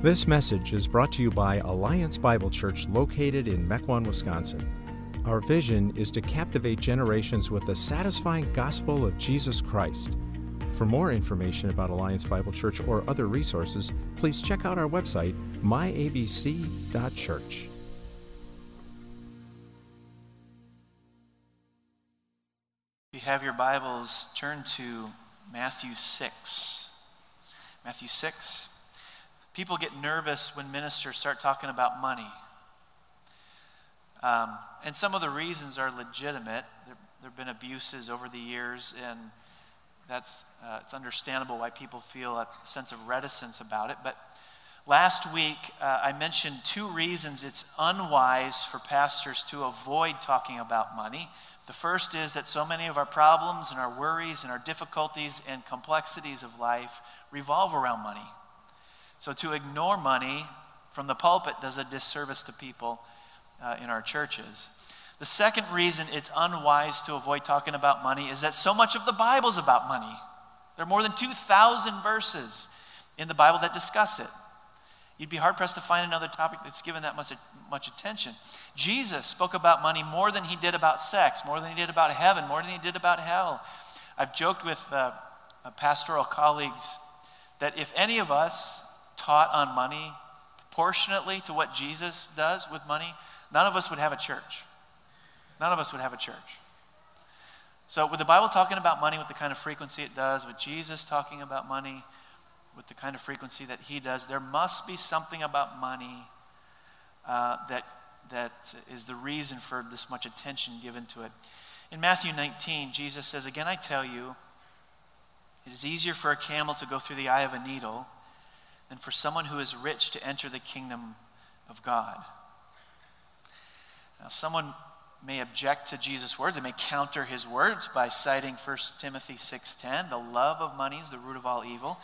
This message is brought to you by Alliance Bible Church located in Mequon, Wisconsin. Our vision is to captivate generations with the satisfying gospel of Jesus Christ. For more information about Alliance Bible Church or other resources, please check out our website, myabc.church. If you have your Bibles, turn to Matthew 6. Matthew 6. People get nervous when ministers start talking about money. Um, and some of the reasons are legitimate. There, there have been abuses over the years, and that's, uh, it's understandable why people feel a sense of reticence about it. But last week, uh, I mentioned two reasons it's unwise for pastors to avoid talking about money. The first is that so many of our problems and our worries and our difficulties and complexities of life revolve around money. So to ignore money from the pulpit does a disservice to people uh, in our churches. The second reason it's unwise to avoid talking about money is that so much of the Bible is about money. There are more than 2,000 verses in the Bible that discuss it. You'd be hard pressed to find another topic that's given that much, much attention. Jesus spoke about money more than he did about sex, more than he did about heaven, more than he did about hell. I've joked with uh, pastoral colleagues that if any of us taught on money proportionately to what Jesus does with money, none of us would have a church. None of us would have a church. So, with the Bible talking about money with the kind of frequency it does, with Jesus talking about money with the kind of frequency that he does, there must be something about money uh, that, that is the reason for this much attention given to it. In Matthew 19, Jesus says, Again, I tell you, it is easier for a camel to go through the eye of a needle than for someone who is rich to enter the kingdom of God. Now, someone may object to Jesus' words. They may counter his words by citing 1 Timothy 6.10, the love of money is the root of all evil.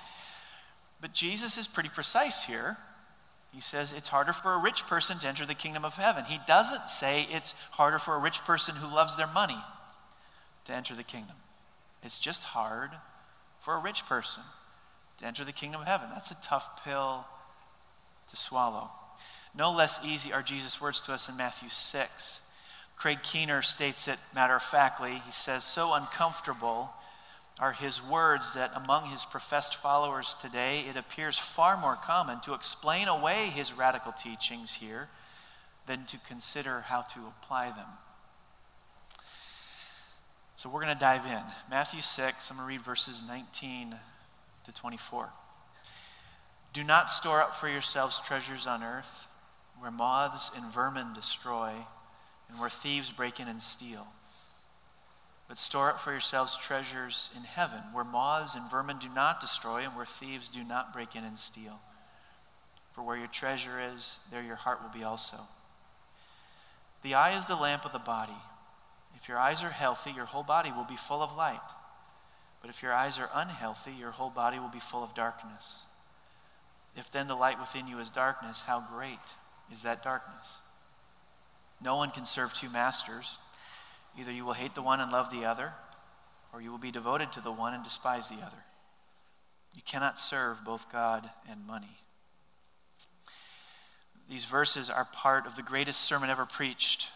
But Jesus is pretty precise here. He says it's harder for a rich person to enter the kingdom of heaven. He doesn't say it's harder for a rich person who loves their money to enter the kingdom. It's just hard for a rich person to enter the kingdom of heaven. That's a tough pill to swallow. No less easy are Jesus' words to us in Matthew 6. Craig Keener states it matter of factly. He says, So uncomfortable are his words that among his professed followers today, it appears far more common to explain away his radical teachings here than to consider how to apply them. So we're going to dive in. Matthew 6, I'm going to read verses 19 to 24. Do not store up for yourselves treasures on earth where moths and vermin destroy and where thieves break in and steal. But store up for yourselves treasures in heaven where moths and vermin do not destroy and where thieves do not break in and steal. For where your treasure is, there your heart will be also. The eye is the lamp of the body. If your eyes are healthy, your whole body will be full of light. But if your eyes are unhealthy, your whole body will be full of darkness. If then the light within you is darkness, how great is that darkness? No one can serve two masters. Either you will hate the one and love the other, or you will be devoted to the one and despise the other. You cannot serve both God and money. These verses are part of the greatest sermon ever preached,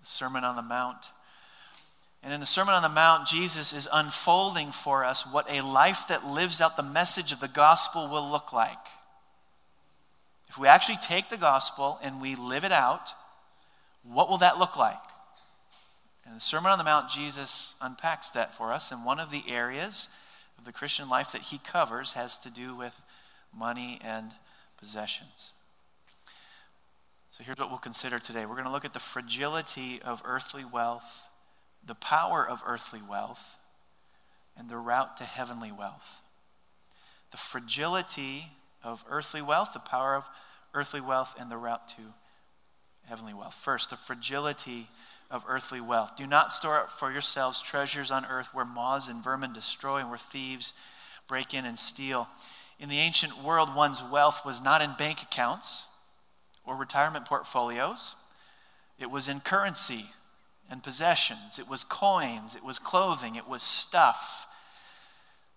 the Sermon on the Mount. And in the Sermon on the Mount, Jesus is unfolding for us what a life that lives out the message of the gospel will look like. If we actually take the gospel and we live it out, what will that look like? In the Sermon on the Mount, Jesus unpacks that for us. And one of the areas of the Christian life that he covers has to do with money and possessions. So here's what we'll consider today we're going to look at the fragility of earthly wealth the power of earthly wealth and the route to heavenly wealth. The fragility of earthly wealth, the power of earthly wealth, and the route to heavenly wealth. First, the fragility of earthly wealth. Do not store up for yourselves treasures on earth where moths and vermin destroy and where thieves break in and steal. In the ancient world, one's wealth was not in bank accounts or retirement portfolios, it was in currency and possessions, it was coins, it was clothing, it was stuff.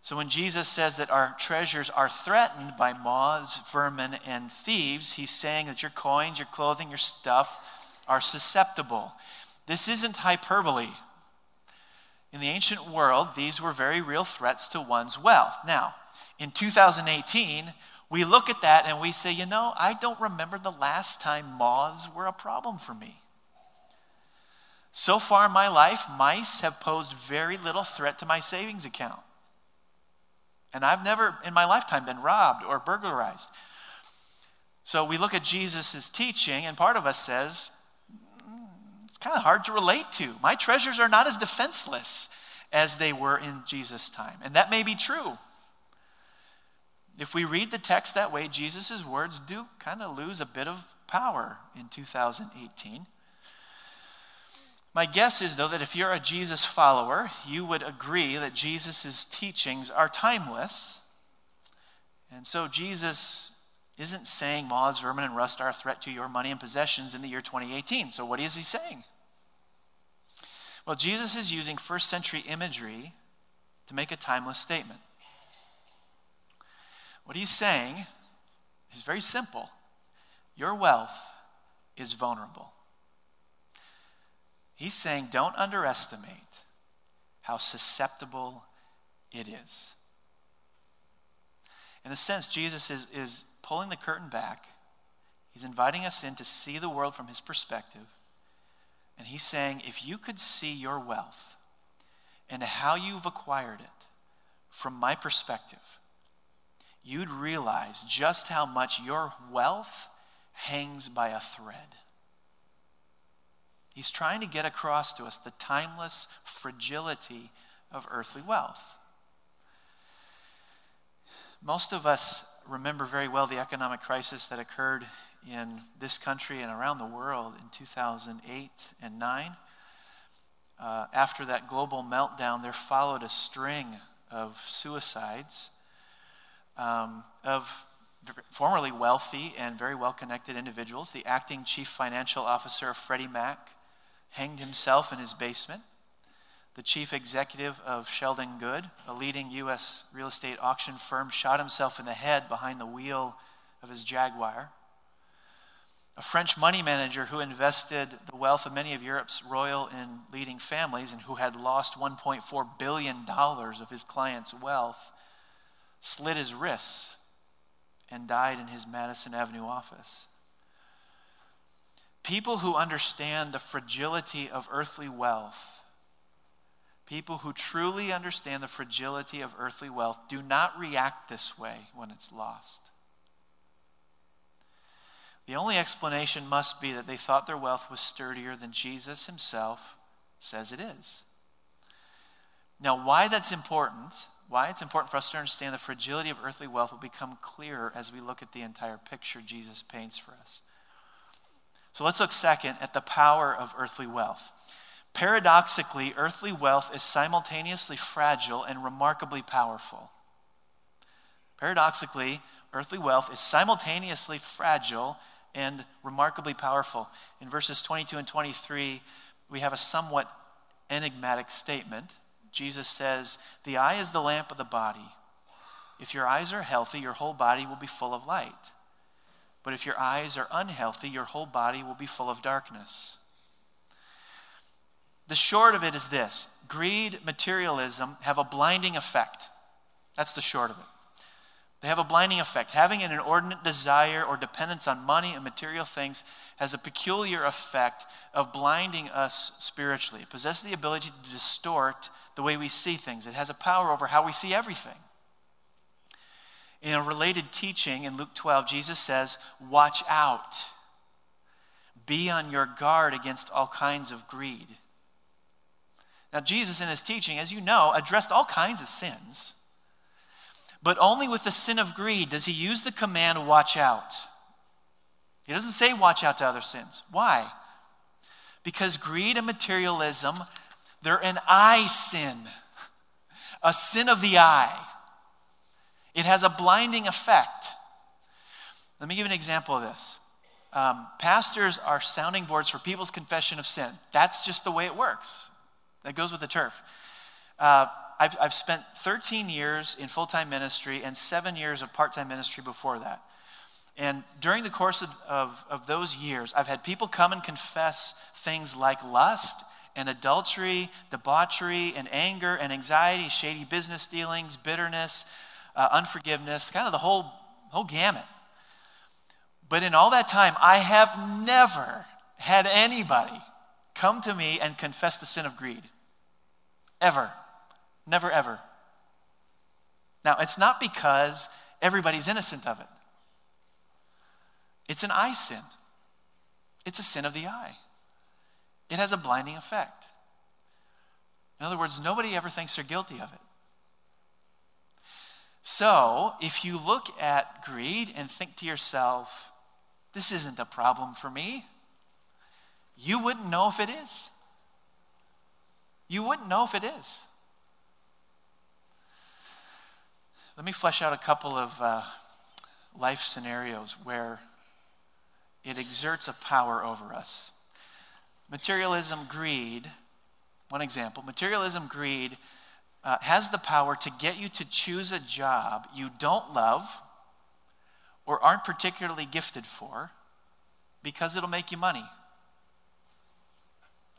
So when Jesus says that our treasures are threatened by moths, vermin, and thieves, he's saying that your coins, your clothing, your stuff are susceptible. This isn't hyperbole. In the ancient world, these were very real threats to one's wealth. Now, in 2018, we look at that and we say, you know, I don't remember the last time moths were a problem for me. So far in my life, mice have posed very little threat to my savings account. And I've never in my lifetime been robbed or burglarized. So we look at Jesus' teaching, and part of us says, mm, it's kind of hard to relate to. My treasures are not as defenseless as they were in Jesus' time. And that may be true. If we read the text that way, Jesus' words do kind of lose a bit of power in 2018. My guess is, though, that if you're a Jesus follower, you would agree that Jesus' teachings are timeless. And so Jesus isn't saying moths, vermin, and rust are a threat to your money and possessions in the year 2018. So what is he saying? Well, Jesus is using first century imagery to make a timeless statement. What he's saying is very simple your wealth is vulnerable. He's saying, don't underestimate how susceptible it is. In a sense, Jesus is, is pulling the curtain back. He's inviting us in to see the world from his perspective. And he's saying, if you could see your wealth and how you've acquired it from my perspective, you'd realize just how much your wealth hangs by a thread. He's trying to get across to us the timeless fragility of earthly wealth. Most of us remember very well the economic crisis that occurred in this country and around the world in 2008 and 9. Uh, after that global meltdown, there followed a string of suicides um, of formerly wealthy and very well connected individuals. The acting chief financial officer of Freddie Mac hanged himself in his basement. The chief executive of Sheldon Good, a leading U.S. real estate auction firm, shot himself in the head behind the wheel of his Jaguar. A French money manager who invested the wealth of many of Europe's royal and leading families and who had lost $1.4 billion of his clients' wealth slit his wrists and died in his Madison Avenue office. People who understand the fragility of earthly wealth, people who truly understand the fragility of earthly wealth, do not react this way when it's lost. The only explanation must be that they thought their wealth was sturdier than Jesus himself says it is. Now, why that's important, why it's important for us to understand the fragility of earthly wealth will become clearer as we look at the entire picture Jesus paints for us. So let's look second at the power of earthly wealth. Paradoxically, earthly wealth is simultaneously fragile and remarkably powerful. Paradoxically, earthly wealth is simultaneously fragile and remarkably powerful. In verses 22 and 23, we have a somewhat enigmatic statement. Jesus says, The eye is the lamp of the body. If your eyes are healthy, your whole body will be full of light. But if your eyes are unhealthy, your whole body will be full of darkness. The short of it is this greed, materialism have a blinding effect. That's the short of it. They have a blinding effect. Having an inordinate desire or dependence on money and material things has a peculiar effect of blinding us spiritually. It possesses the ability to distort the way we see things, it has a power over how we see everything. In a related teaching in Luke 12, Jesus says, Watch out. Be on your guard against all kinds of greed. Now, Jesus, in his teaching, as you know, addressed all kinds of sins. But only with the sin of greed does he use the command, watch out. He doesn't say watch out to other sins. Why? Because greed and materialism, they're an eye sin, a sin of the eye. It has a blinding effect. Let me give an example of this. Um, pastors are sounding boards for people's confession of sin. That's just the way it works. That goes with the turf. Uh, I've, I've spent 13 years in full time ministry and seven years of part time ministry before that. And during the course of, of, of, those years, I've had people come and confess things like lust and adultery, debauchery and anger and anxiety, shady business dealings, bitterness, uh, unforgiveness, kind of the whole, whole gamut. But in all that time, I have never had anybody come to me and confess the sin of greed. Ever. Never, ever. Now, it's not because everybody's innocent of it, it's an eye sin. It's a sin of the eye. It has a blinding effect. In other words, nobody ever thinks they're guilty of it. So, if you look at greed and think to yourself, this isn't a problem for me, you wouldn't know if it is. You wouldn't know if it is. Let me flesh out a couple of uh, life scenarios where it exerts a power over us. Materialism, greed, one example materialism, greed uh, has the power to get you to choose a job you don't love or aren't particularly gifted for because it'll make you money.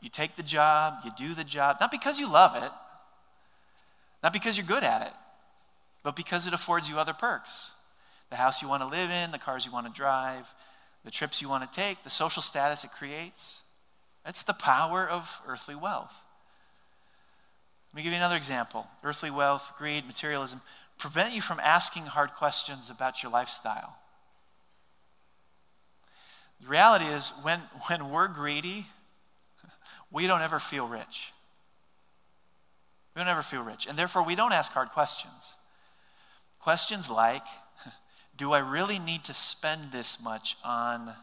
You take the job, you do the job, not because you love it, not because you're good at it, but because it affords you other perks. The house you want to live in, the cars you want to drive, the trips you want to take, the social status it creates. That's the power of earthly wealth. Let me give you another example. Earthly wealth, greed, materialism prevent you from asking hard questions about your lifestyle. The reality is, when, when we're greedy, we don't ever feel rich. We don't ever feel rich. And therefore, we don't ask hard questions. Questions like Do I really need to spend this much on?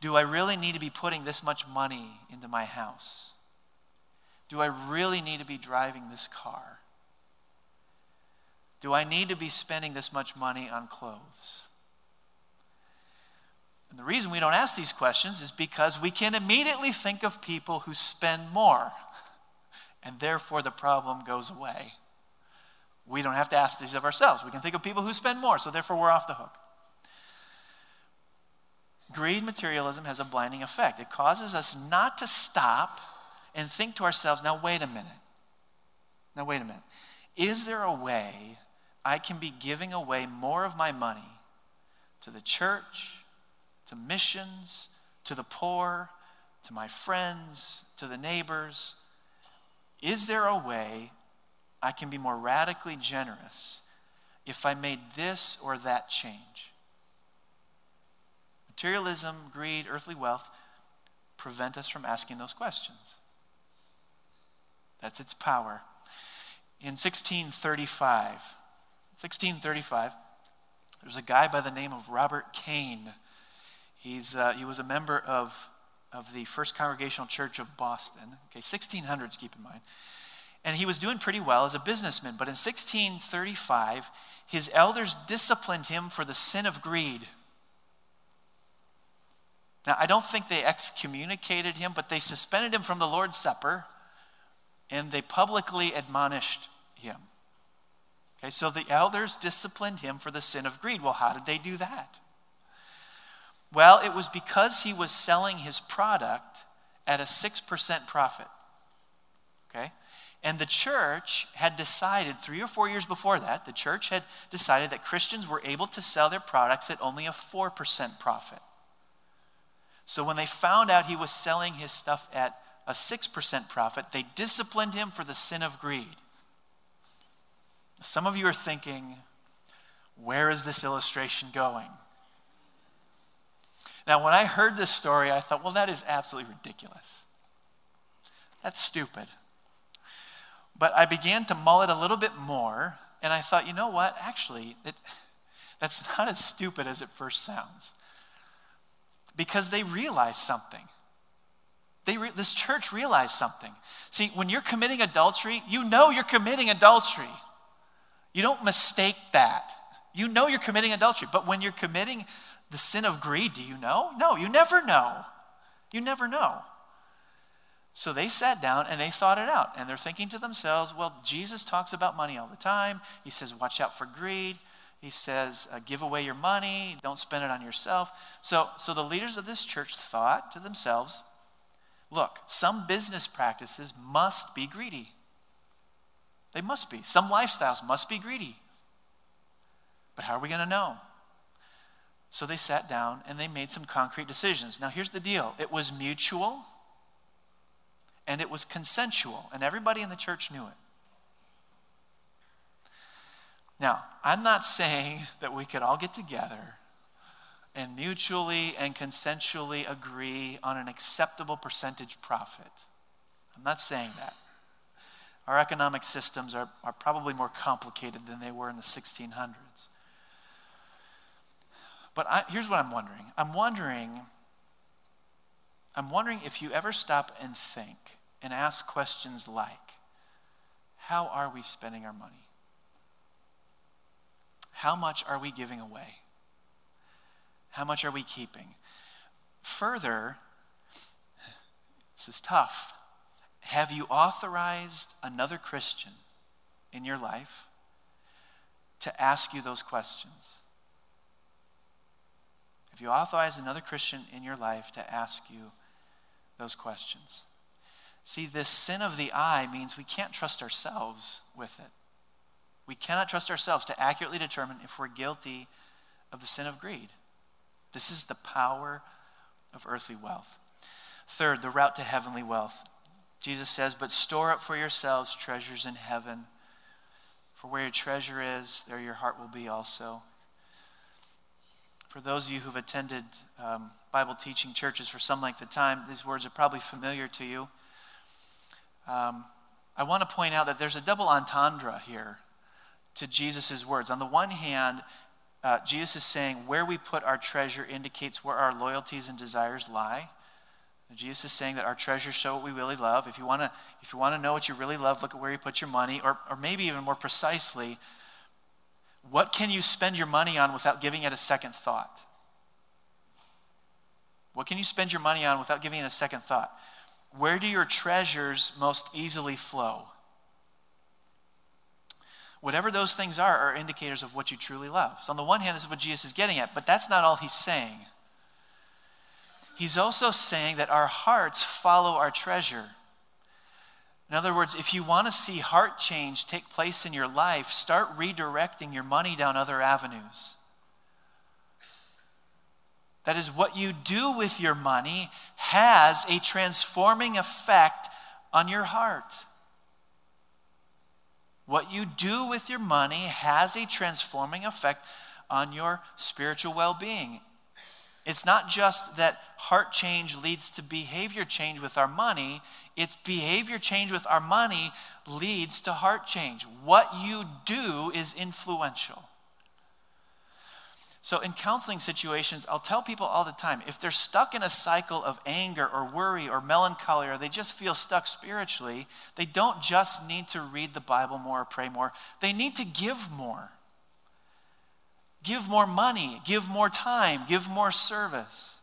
Do I really need to be putting this much money into my house? Do I really need to be driving this car? Do I need to be spending this much money on clothes? And the reason we don't ask these questions is because we can immediately think of people who spend more, and therefore the problem goes away. We don't have to ask these of ourselves. We can think of people who spend more, so therefore we're off the hook. Greed materialism has a blinding effect. It causes us not to stop and think to ourselves, now wait a minute. Now wait a minute. Is there a way I can be giving away more of my money to the church, to missions, to the poor, to my friends, to the neighbors? Is there a way I can be more radically generous if I made this or that change? Materialism, greed, earthly wealth prevent us from asking those questions. That's its power. In 1635, 1635, there's a guy by the name of Robert Keayne He's, uh, he was a member of, of the First Congregational Church of Boston. Okay, 1600s, keep in mind. And he was doing pretty well as a businessman. But in 1635, his elders disciplined him for the sin of greed. Now, I don't think they excommunicated him, but they suspended him from the Lord's Supper and they publicly admonished him. Okay, so the elders disciplined him for the sin of greed. Well, how did they do that? Well, it was because he was selling his product at a 6% profit. Okay? And the church had decided, three or four years before that, the church had decided that Christians were able to sell their products at only a 4% profit. So when they found out he was selling his stuff at a 6% profit, they disciplined him for the sin of greed. Some of you are thinking, where is this illustration going? Now, when I heard this story, I thought, well, that is absolutely ridiculous. That's stupid. But I began to mull it a little bit more, and I thought, you know what? Actually, it, that's not as stupid as it first sounds. Because they realized something. They re- this church realized something. See, when you're committing adultery, you know you're committing adultery. You don't mistake that. You know you're committing adultery. But when you're committing the sin of greed, do you know? No, you never know. You never know. So they sat down and they thought it out. And they're thinking to themselves, well, Jesus talks about money all the time. He says, watch out for greed. He says, uh, give away your money, don't spend it on yourself. So, so the leaders of this church thought to themselves, look, some business practices must be greedy. They must be. Some lifestyles must be greedy. But how are we going to know? So they sat down and they made some concrete decisions. Now, here's the deal it was mutual and it was consensual, and everybody in the church knew it. Now, I'm not saying that we could all get together and mutually and consensually agree on an acceptable percentage profit. I'm not saying that. Our economic systems are, are probably more complicated than they were in the 1600s. But I, here's what I'm wondering I'm wondering I'm wondering if you ever stop and think and ask questions like, How are we spending our money? How much are we giving away? How much are we keeping? Further, this is tough. Have you authorized another Christian in your life to ask you those questions? Have you authorized another Christian in your life to ask you those questions? See, this sin of the eye means we can't trust ourselves with it. We cannot trust ourselves to accurately determine if we're guilty of the sin of greed. This is the power of earthly wealth. Third, the route to heavenly wealth. Jesus says, But store up for yourselves treasures in heaven. For where your treasure is, there your heart will be also. For those of you who've attended um, Bible teaching churches for some length of time, these words are probably familiar to you. Um, I want to point out that there's a double entendre here to Jesus' words. On the one hand, uh, Jesus is saying where we put our treasure indicates where our loyalties and desires lie. Jesus is saying that our treasures show what we really love. If you want to, if you want to know what you really love, look at where you put your money, or, or maybe even more precisely, what can you spend your money on without giving it a second thought? What can you spend your money on without giving it a second thought? Where do your treasures most easily flow? Whatever those things are, are indicators of what you truly love. So, on the one hand, this is what Jesus is getting at, but that's not all he's saying. He's also saying that our hearts follow our treasure. In other words, if you want to see heart change take place in your life, start redirecting your money down other avenues. That is, what you do with your money has a transforming effect on your heart. What you do with your money has a transforming effect on your spiritual well being. It's not just that heart change leads to behavior change with our money, it's behavior change with our money leads to heart change. What you do is influential. So, in counseling situations, I'll tell people all the time if they're stuck in a cycle of anger or worry or melancholy or they just feel stuck spiritually, they don't just need to read the Bible more or pray more, they need to give more. Give more money, give more time, give more service.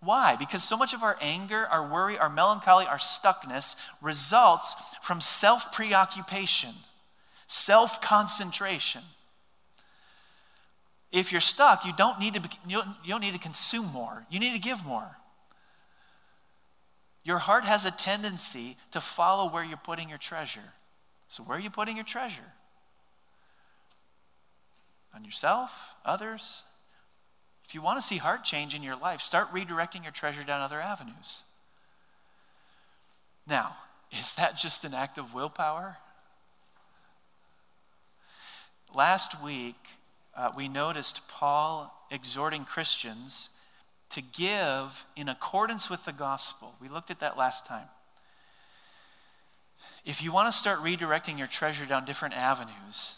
Why? Because so much of our anger, our worry, our melancholy, our stuckness results from self preoccupation, self concentration. If you're stuck, you don't need to, you don't need to consume more. You need to give more. Your heart has a tendency to follow where you're putting your treasure. So, where are you putting your treasure? On yourself? Others? If you want to see heart change in your life, start redirecting your treasure down other avenues. Now, is that just an act of willpower? Last week, uh, we noticed Paul exhorting Christians to give in accordance with the gospel. We looked at that last time. If you want to start redirecting your treasure down different avenues,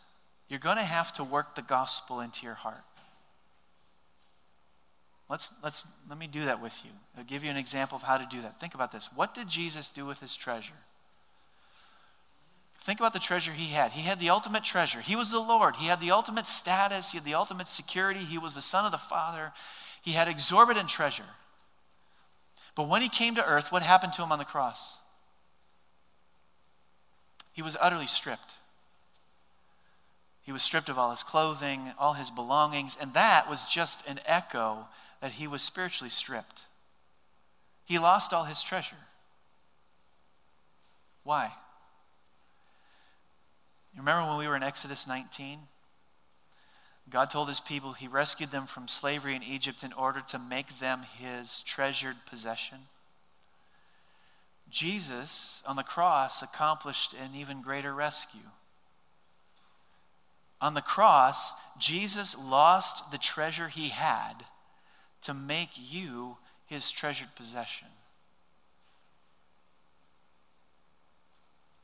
you're going to have to work the gospel into your heart. Let's, let's, let me do that with you. I'll give you an example of how to do that. Think about this. What did Jesus do with his treasure? Think about the treasure he had. He had the ultimate treasure. He was the Lord. He had the ultimate status. He had the ultimate security. He was the Son of the Father. He had exorbitant treasure. But when he came to earth, what happened to him on the cross? He was utterly stripped. He was stripped of all his clothing, all his belongings, and that was just an echo that he was spiritually stripped. He lost all his treasure. Why? You remember when we were in Exodus 19? God told his people he rescued them from slavery in Egypt in order to make them his treasured possession. Jesus on the cross accomplished an even greater rescue. On the cross, Jesus lost the treasure he had to make you his treasured possession.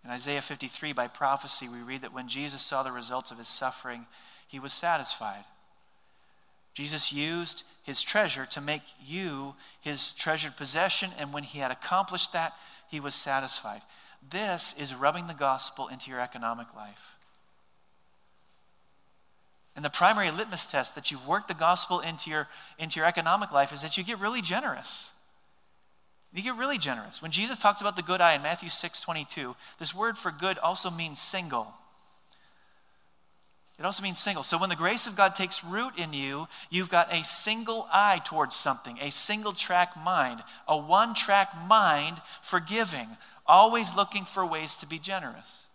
In Isaiah 53, by prophecy, we read that when Jesus saw the results of his suffering, he was satisfied. Jesus used his treasure to make you his treasured possession, and when he had accomplished that, he was satisfied. This is rubbing the gospel into your economic life. And the primary litmus test that you've worked the gospel into your, into your economic life is that you get really generous. You get really generous. When Jesus talks about the good eye in Matthew 6 22, this word for good also means single. It also means single. So when the grace of God takes root in you, you've got a single eye towards something, a single track mind, a one track mind for giving, always looking for ways to be generous.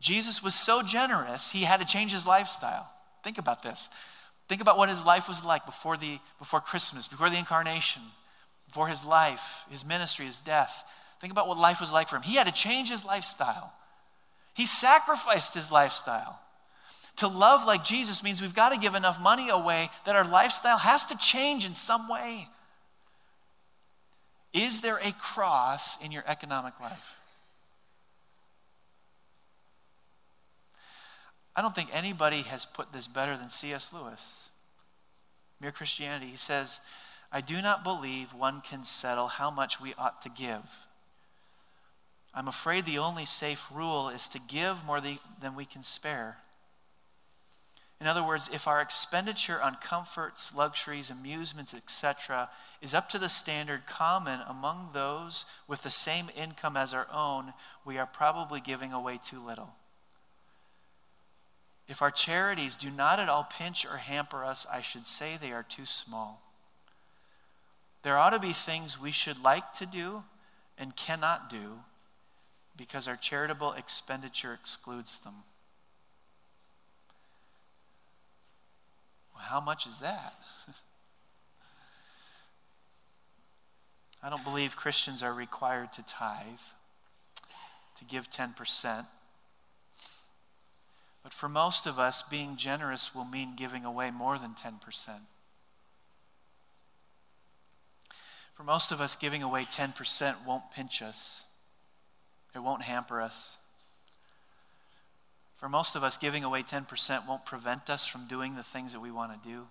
Jesus was so generous, he had to change his lifestyle. Think about this. Think about what his life was like before, the, before Christmas, before the incarnation, before his life, his ministry, his death. Think about what life was like for him. He had to change his lifestyle. He sacrificed his lifestyle. To love like Jesus means we've got to give enough money away that our lifestyle has to change in some way. Is there a cross in your economic life? I don't think anybody has put this better than C.S. Lewis. Mere Christianity. He says, I do not believe one can settle how much we ought to give. I'm afraid the only safe rule is to give more than we can spare. In other words, if our expenditure on comforts, luxuries, amusements, etc., is up to the standard common among those with the same income as our own, we are probably giving away too little. If our charities do not at all pinch or hamper us, I should say they are too small. There ought to be things we should like to do and cannot do because our charitable expenditure excludes them. How much is that? I don't believe Christians are required to tithe, to give 10%. But for most of us, being generous will mean giving away more than 10%. For most of us, giving away 10% won't pinch us, it won't hamper us. For most of us, giving away 10% won't prevent us from doing the things that we want to do.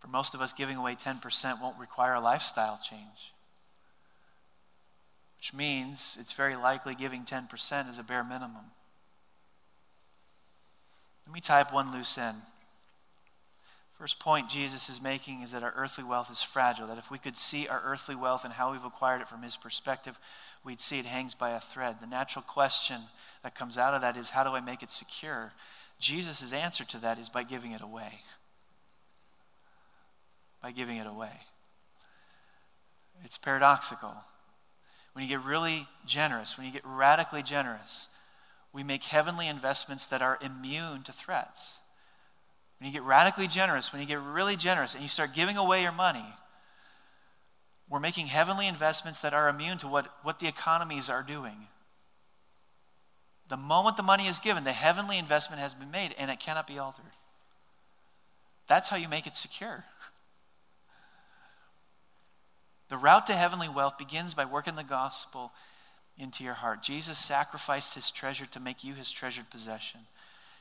For most of us, giving away 10% won't require a lifestyle change, which means it's very likely giving 10% is a bare minimum. Let me type one loose end. First point Jesus is making is that our earthly wealth is fragile. That if we could see our earthly wealth and how we've acquired it from his perspective, we'd see it hangs by a thread. The natural question that comes out of that is how do I make it secure? Jesus' answer to that is by giving it away. By giving it away. It's paradoxical. When you get really generous, when you get radically generous, we make heavenly investments that are immune to threats. When you get radically generous, when you get really generous and you start giving away your money, we're making heavenly investments that are immune to what, what the economies are doing. The moment the money is given, the heavenly investment has been made and it cannot be altered. That's how you make it secure. The route to heavenly wealth begins by working the gospel into your heart. Jesus sacrificed his treasure to make you his treasured possession.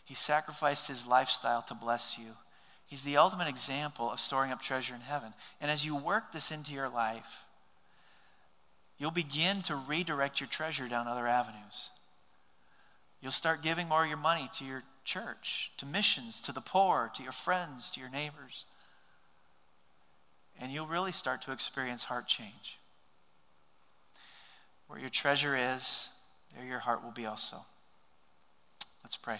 He sacrificed his lifestyle to bless you. He's the ultimate example of storing up treasure in heaven. And as you work this into your life, you'll begin to redirect your treasure down other avenues. You'll start giving more of your money to your church, to missions, to the poor, to your friends, to your neighbors. And you'll really start to experience heart change. Where your treasure is, there your heart will be also. Let's pray.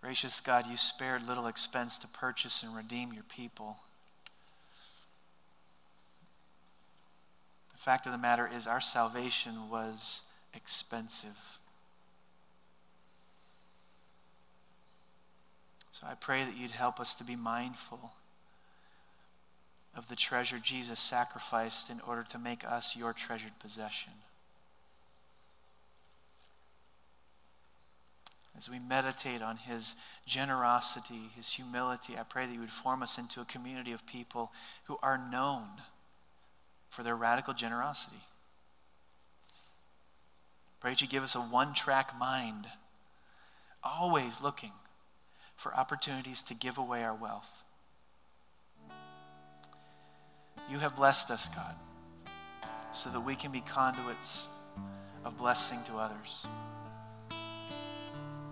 Gracious God, you spared little expense to purchase and redeem your people. The fact of the matter is, our salvation was expensive. So I pray that you'd help us to be mindful the treasure Jesus sacrificed in order to make us your treasured possession. As we meditate on his generosity, his humility, I pray that you would form us into a community of people who are known for their radical generosity. Pray that you give us a one track mind, always looking for opportunities to give away our wealth. You have blessed us, God, so that we can be conduits of blessing to others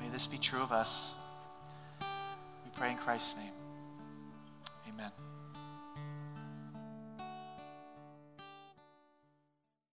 May this be true of us. We pray in Christ's name. Amen.